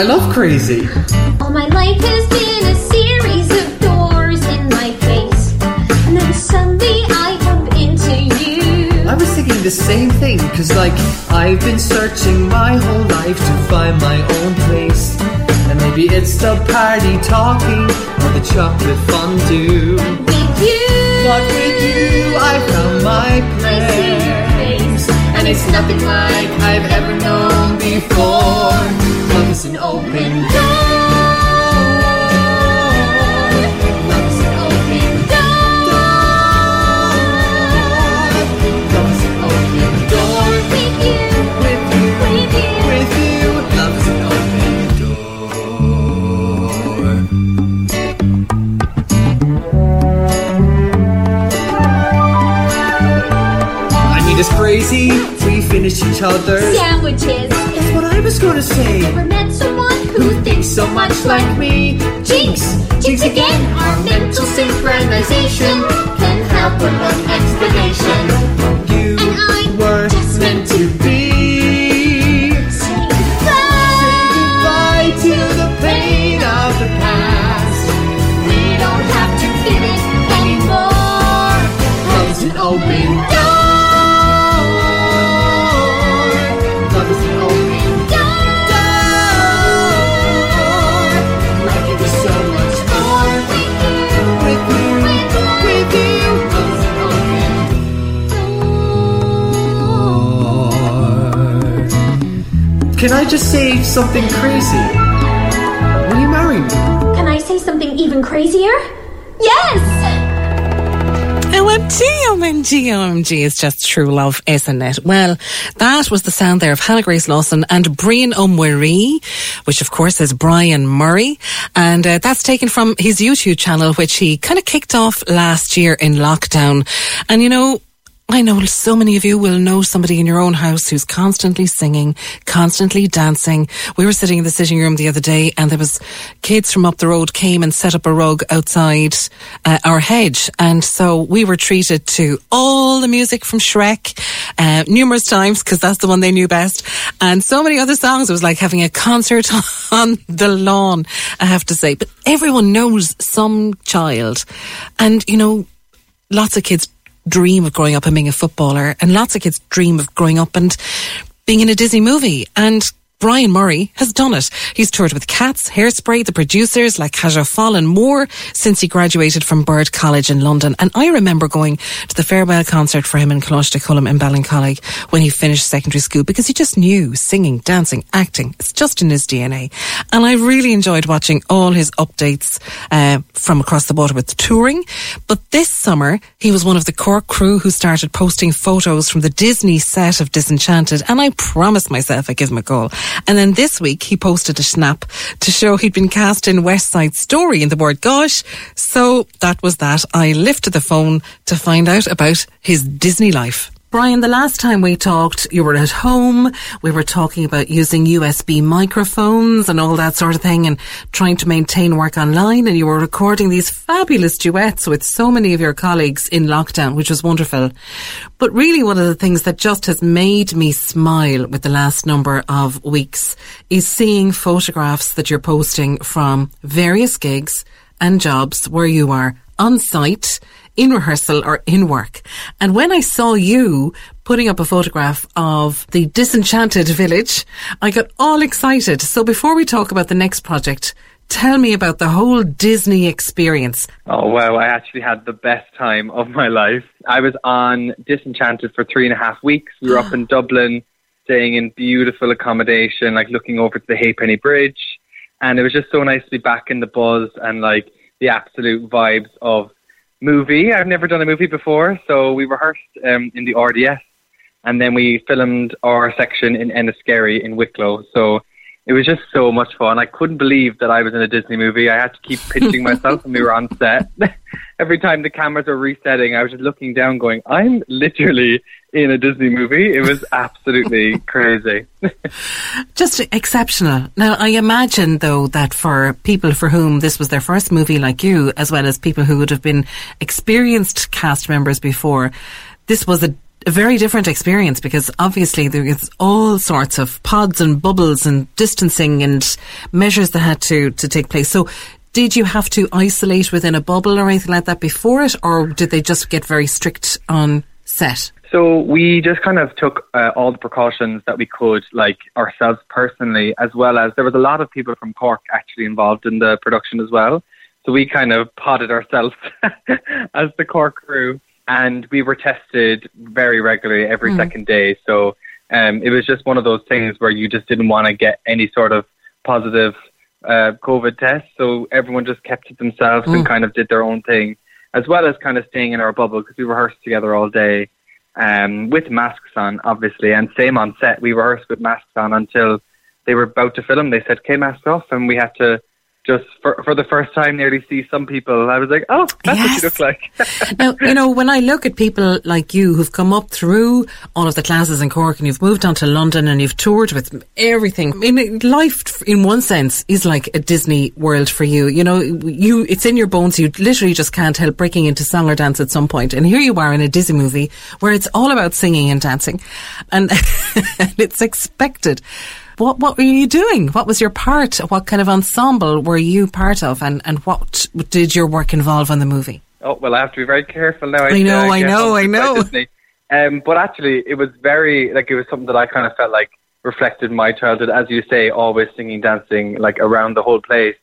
I love crazy. All my life has been a series of doors in my face. And then suddenly I bump into you. I was thinking the same thing, cause like I've been searching my whole life to find my own place. And maybe it's the party talking or the chocolate fondue. With you. But with you, I found my place. And it's nothing like I've ever known before. An open door. Is an open door. Love an open door. With you. With you, With you. with you, love is an open door. I mean, it's crazy. We finish each other. Sandwiches. What I was gonna say. Never met someone who thinks so much like me? Jinx, jinx again. Our mental synchronization can help with an explanation. You And I were Can I just say something crazy? Will you marry me? Can I say something even crazier? Yes! OMG, OMG, OMG is just true love, isn't it? Well, that was the sound there of Hannah Grace Lawson and Brian O Muirí, which of course is Brian Murray. And uh, that's taken from his YouTube channel, which he kind of kicked off last year in lockdown. And you know, I know so many of you will know somebody in your own house who's constantly singing, constantly dancing. We were sitting in the sitting room the other day and there was kids from up the road came and set up a rug outside uh, our hedge. And so we were treated to all the music from Shrek, uh, numerous times because that's the one they knew best. And so many other songs. It was like having a concert on the lawn, I have to say. But everyone knows some child. And, you know, lots of kids dream of growing up and being a footballer, and lots of kids dream of growing up and being in a Disney movie. And Brian Murray has done it. He's toured with Cats, Hairspray, the producers like Cage aux Folles and more since he graduated from Bird College in London. And I remember going to the farewell concert for him in Coláiste Choilm in Ballincollig when he finished secondary school because he just knew singing, dancing, acting. It's just in his DNA. And I really enjoyed watching all his updates uh, from across the water with touring. But this summer, he was one of the Cork crew who started posting photos from the Disney set of Disenchanted. And I promised myself I'd give him a call. And then this week he posted a snap to show he'd been cast in West Side Story in the Bord Gáis. So that was that. I lifted the phone to find out about his Disney life. Brian, the last time we talked, you were at home. We were talking about using USB microphones and all that sort of thing and trying to maintain work online. And you were recording these fabulous duets with so many of your colleagues in lockdown, which was wonderful. But really one of the things that just has made me smile with the last number of weeks is seeing photographs that you're posting from various gigs and jobs where you are on site in rehearsal or in work. And when I saw you putting up a photograph of the disenchanted village, I got all excited. So before we talk about the next project, tell me about the whole Disney experience. Oh wow, I actually had the best time of my life. I was on Disenchanted for three and a half weeks. We were up in Dublin, staying in beautiful accommodation, like looking over to the Halfpenny Bridge. And it was just so nice to be back in the buzz and like the absolute vibes of movie. I've never done a movie before, so we rehearsed um, in the RDS, and then we filmed our section in Enniskerry in Wicklow. So it was just so much fun. I couldn't believe that I was in a Disney movie. I had to keep pinching myself when we were on set. Every time the cameras were resetting, I was just looking down, going, "I'm literally in a Disney movie." It was absolutely crazy. Just exceptional. Now, I imagine, though, that for people for whom this was their first movie like you, as well as people who would have been experienced cast members before, this was a, a very different experience because obviously there is all sorts of pods and bubbles and distancing and measures that had to, to take place. So, did you have to isolate within a bubble or anything like that before it, or did they just get very strict on set? So we just kind of took uh, all the precautions that we could, like ourselves personally, as well as there was a lot of people from Cork actually involved in the production as well. So we kind of potted ourselves as the Cork crew, and we were tested very regularly every second day. So um, it was just one of those things where you just didn't want to get any sort of positive uh, COVID test. So everyone just kept to themselves and kind of did their own thing, as well as kind of staying in our bubble because we rehearsed together all day um, with masks on, obviously, and same on set. We rehearsed with masks on until they were about to film. They said, "Okay, mask off," and we had to just for for the first time nearly see some people. I was like, "Oh, that's what Yes. you look like." now, you know, when I look at people like you who've come up through all of the classes in Cork and you've moved on to London and you've toured with everything, I mean, life in one sense is like a Disney world for you. You know, you, it's in your bones. You literally just can't help breaking into song or dance at some point. And here you are in a Disney movie where it's all about singing and dancing and, and it's expected. What, what were you doing? What was your part? What kind of ensemble were you part of? And, and what did your work involve on the movie? Oh well, I have to be very careful now. I know, uh, I know, I know. Um, but actually, it was very like it was something that I kind of felt like reflected my childhood, as you say, always singing, dancing, like around the whole place.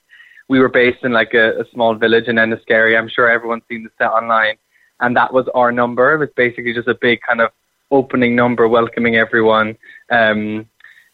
We were based in like a, a small village in Enniskerry. I'm sure everyone's seen the set online, and that was our number. It was basically just a big kind of opening number, welcoming everyone. Um,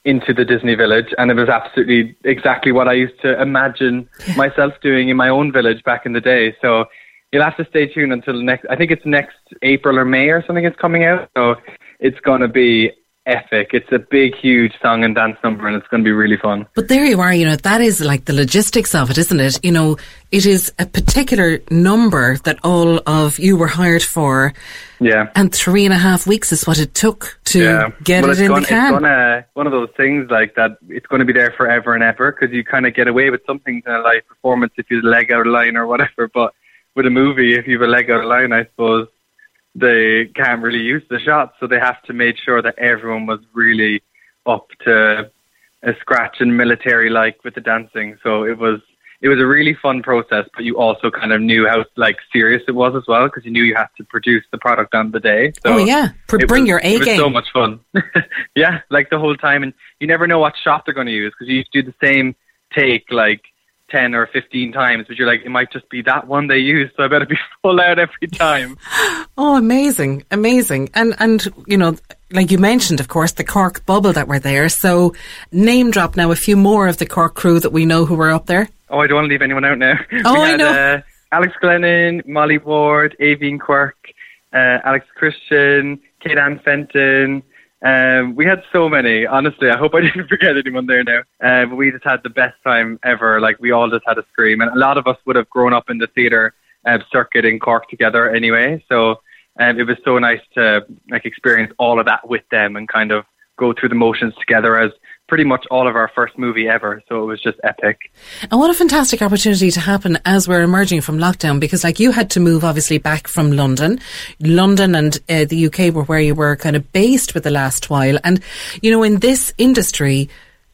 into the Disney village, and it was absolutely exactly what I used to imagine myself doing in my own village back in the day. So you'll have to stay tuned until next. I think it's next April or May or something. It's coming out, so it's going to be epic. It's a big, huge song and dance number, and it's going to be really fun. But there you are, you know, that is like the logistics of it, isn't it? You know, it is a particular number that all of you were hired for, Yeah. and three and a half weeks is what it took to yeah. get well, it in gonna, the can. It's gonna, one of those things like that. It's going to be there forever and ever because you kind of get away with some things in a live performance if you leg out a line or whatever. But with a movie, if you have a leg out a line, I suppose they can't really use the shots, so they have to make sure that everyone was really up to a scratch and military like with the dancing. So it was it was a really fun process, but you also kind of knew how like serious it was as well because you knew you had to produce the product on the day. So Oh, yeah. Pr- bring was- your A It was game. so much fun. yeah, like the whole time, and you never know what shot they're going to use because you do the same take like. 10 or 15 times, but you're like, it might just be that one they use, so I better be full out every time. Oh, amazing, amazing. And, and, you know, like you mentioned, of course, the Cork bubble that were there. So name drop now a few more of the Cork crew that we know who were up there. Oh, I don't want to leave anyone out now. Oh, we I know. Uh, Alex Glennon, Molly Ward, Avine Quirk, uh, Alex Christian, Kate Ann Fenton. Um, we had so many. Honestly, I hope I didn't forget anyone there now. Uh, but we just had the best time ever. Like we all just had a scream, and a lot of us would have grown up in the theatre uh, circuit in Cork together anyway. So um, it was so nice to like experience all of that with them and kind of go through the motions together as pretty much all of our first movie ever. So it was just epic. And what a fantastic opportunity to happen as we're emerging from lockdown because like you had to move obviously back from London. London and uh, the UK were where you were kind of based with the last while. And, you know, in this industry,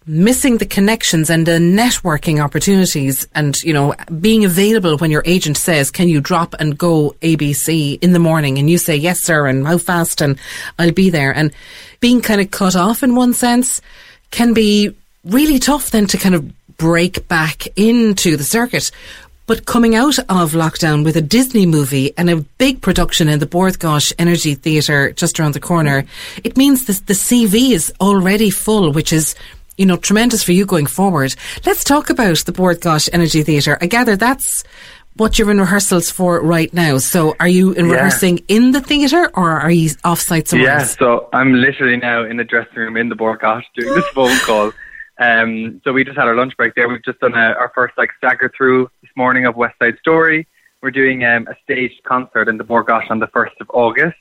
missing the connections and the networking opportunities and, you know, being available when your agent says, can you drop and go ABC in the morning? And you say, yes, sir, and how fast? And I'll be there. And being kind of cut off in one sense can be really tough then to kind of break back into the circuit. But coming out of lockdown with a Disney movie and a big production in the Bord Gáis Energy Theatre just around the corner, it means that the CV is already full, which is, you know, tremendous for you going forward. Let's talk about the Bord Gáis Energy Theatre. I gather that's what you're in rehearsals for right now. So are you in Yeah. rehearsing in the theatre or are you off site somewhere Yeah, else? so I'm literally now in the dressing room in the Bord Gáis doing this phone call. Um, so we just had our lunch break there. We've just done a, our first like stagger through this morning of West Side Story. We're doing um, a staged concert in the Bord Gáis on the 1st of August.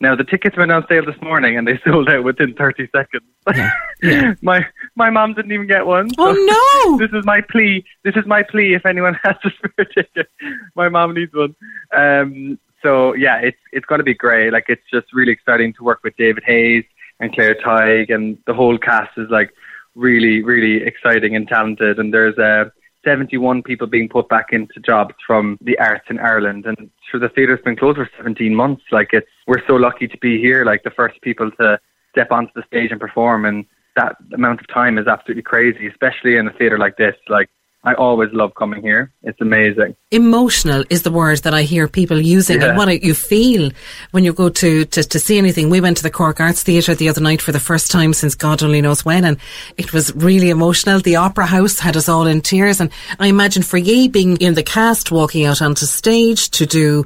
Now the tickets went on sale this morning and they sold out within 30 seconds. my my mom didn't even get one. Oh, no! This is my plea. This is my plea. If anyone has a spare ticket, my mom needs one. Um, so yeah, it's it's going to be great. Like it's just really exciting to work with David Hayes and Claire Tighe, and the whole cast is like really really exciting and talented. And there's uh, 71 people being put back into jobs from the arts in Ireland, and sure the theatre's been closed for 17 months. Like it's we're so lucky to be here, like the first people to step onto the stage and perform, and that amount of time is absolutely crazy, especially in a theatre like this. Like I always love coming here. It's amazing. Emotional is the word that I hear people using, Yeah. and what do you feel when you go to, to, to see anything. We went to the Cork Arts Theatre the other night for the first time since God only knows when, and it was really emotional. The Opera House had us all in tears, and I imagine for ye being in the cast, walking out onto stage to do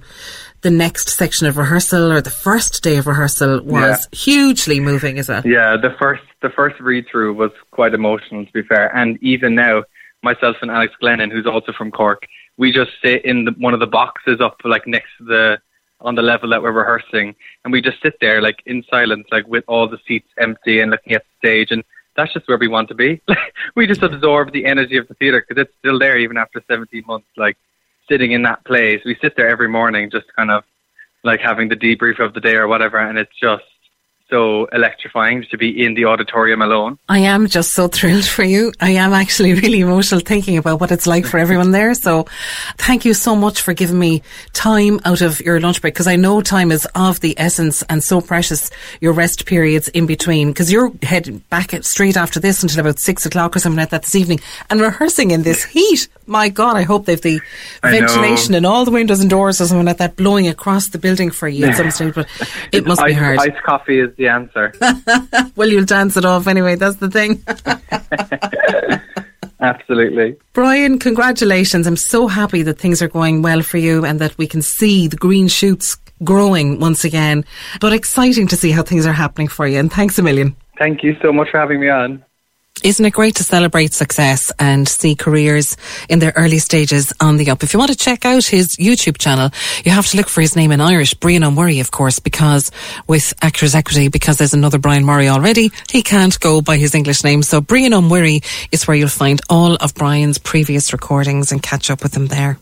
the next section of rehearsal or the first day of rehearsal was hugely moving as well. Yeah, the first the first read through was quite emotional to be fair, and even now, myself and Alex Glennon, who's also from Cork, we just sit in the, one of the boxes up like next to the on the level that we're rehearsing, and we just sit there like in silence, like with all the seats empty and looking at the stage, and that's just where we want to be. we just absorb the energy of the theatre because it's still there even after 17 months. Like sitting in that place, we sit there every morning, just kind of like having the debrief of the day or whatever, and it's just so electrifying to be in the auditorium alone. I am just so thrilled for you. I am actually really emotional thinking about what it's like for everyone there. So thank you so much for giving me time out of your lunch break because I know time is of the essence and so precious, your rest periods in between because you're heading back at- straight after this until about six o'clock or something like that this evening and rehearsing in this heat. My God, I hope they've the I know. ventilation and all the windows and doors or something like that blowing across the building for you at some stage, but it must be hard. Iced coffee is the answer. Well, you'll dance it off anyway. That's the thing. Absolutely. Brian, congratulations. I'm so happy that things are going well for you and that we can see the green shoots growing once again. But exciting to see how things are happening for you. And thanks a million. Thank you so much for having me on. Isn't it great to celebrate success and see careers in their early stages on the up? If you want to check out his YouTube channel, you have to look for his name in Irish, Brian O Muirí, of course, because with Actors Equity, because there's another Brian Murray already, he can't go by his English name. So Brian O Muirí is where you'll find all of Brian's previous recordings and catch up with him there.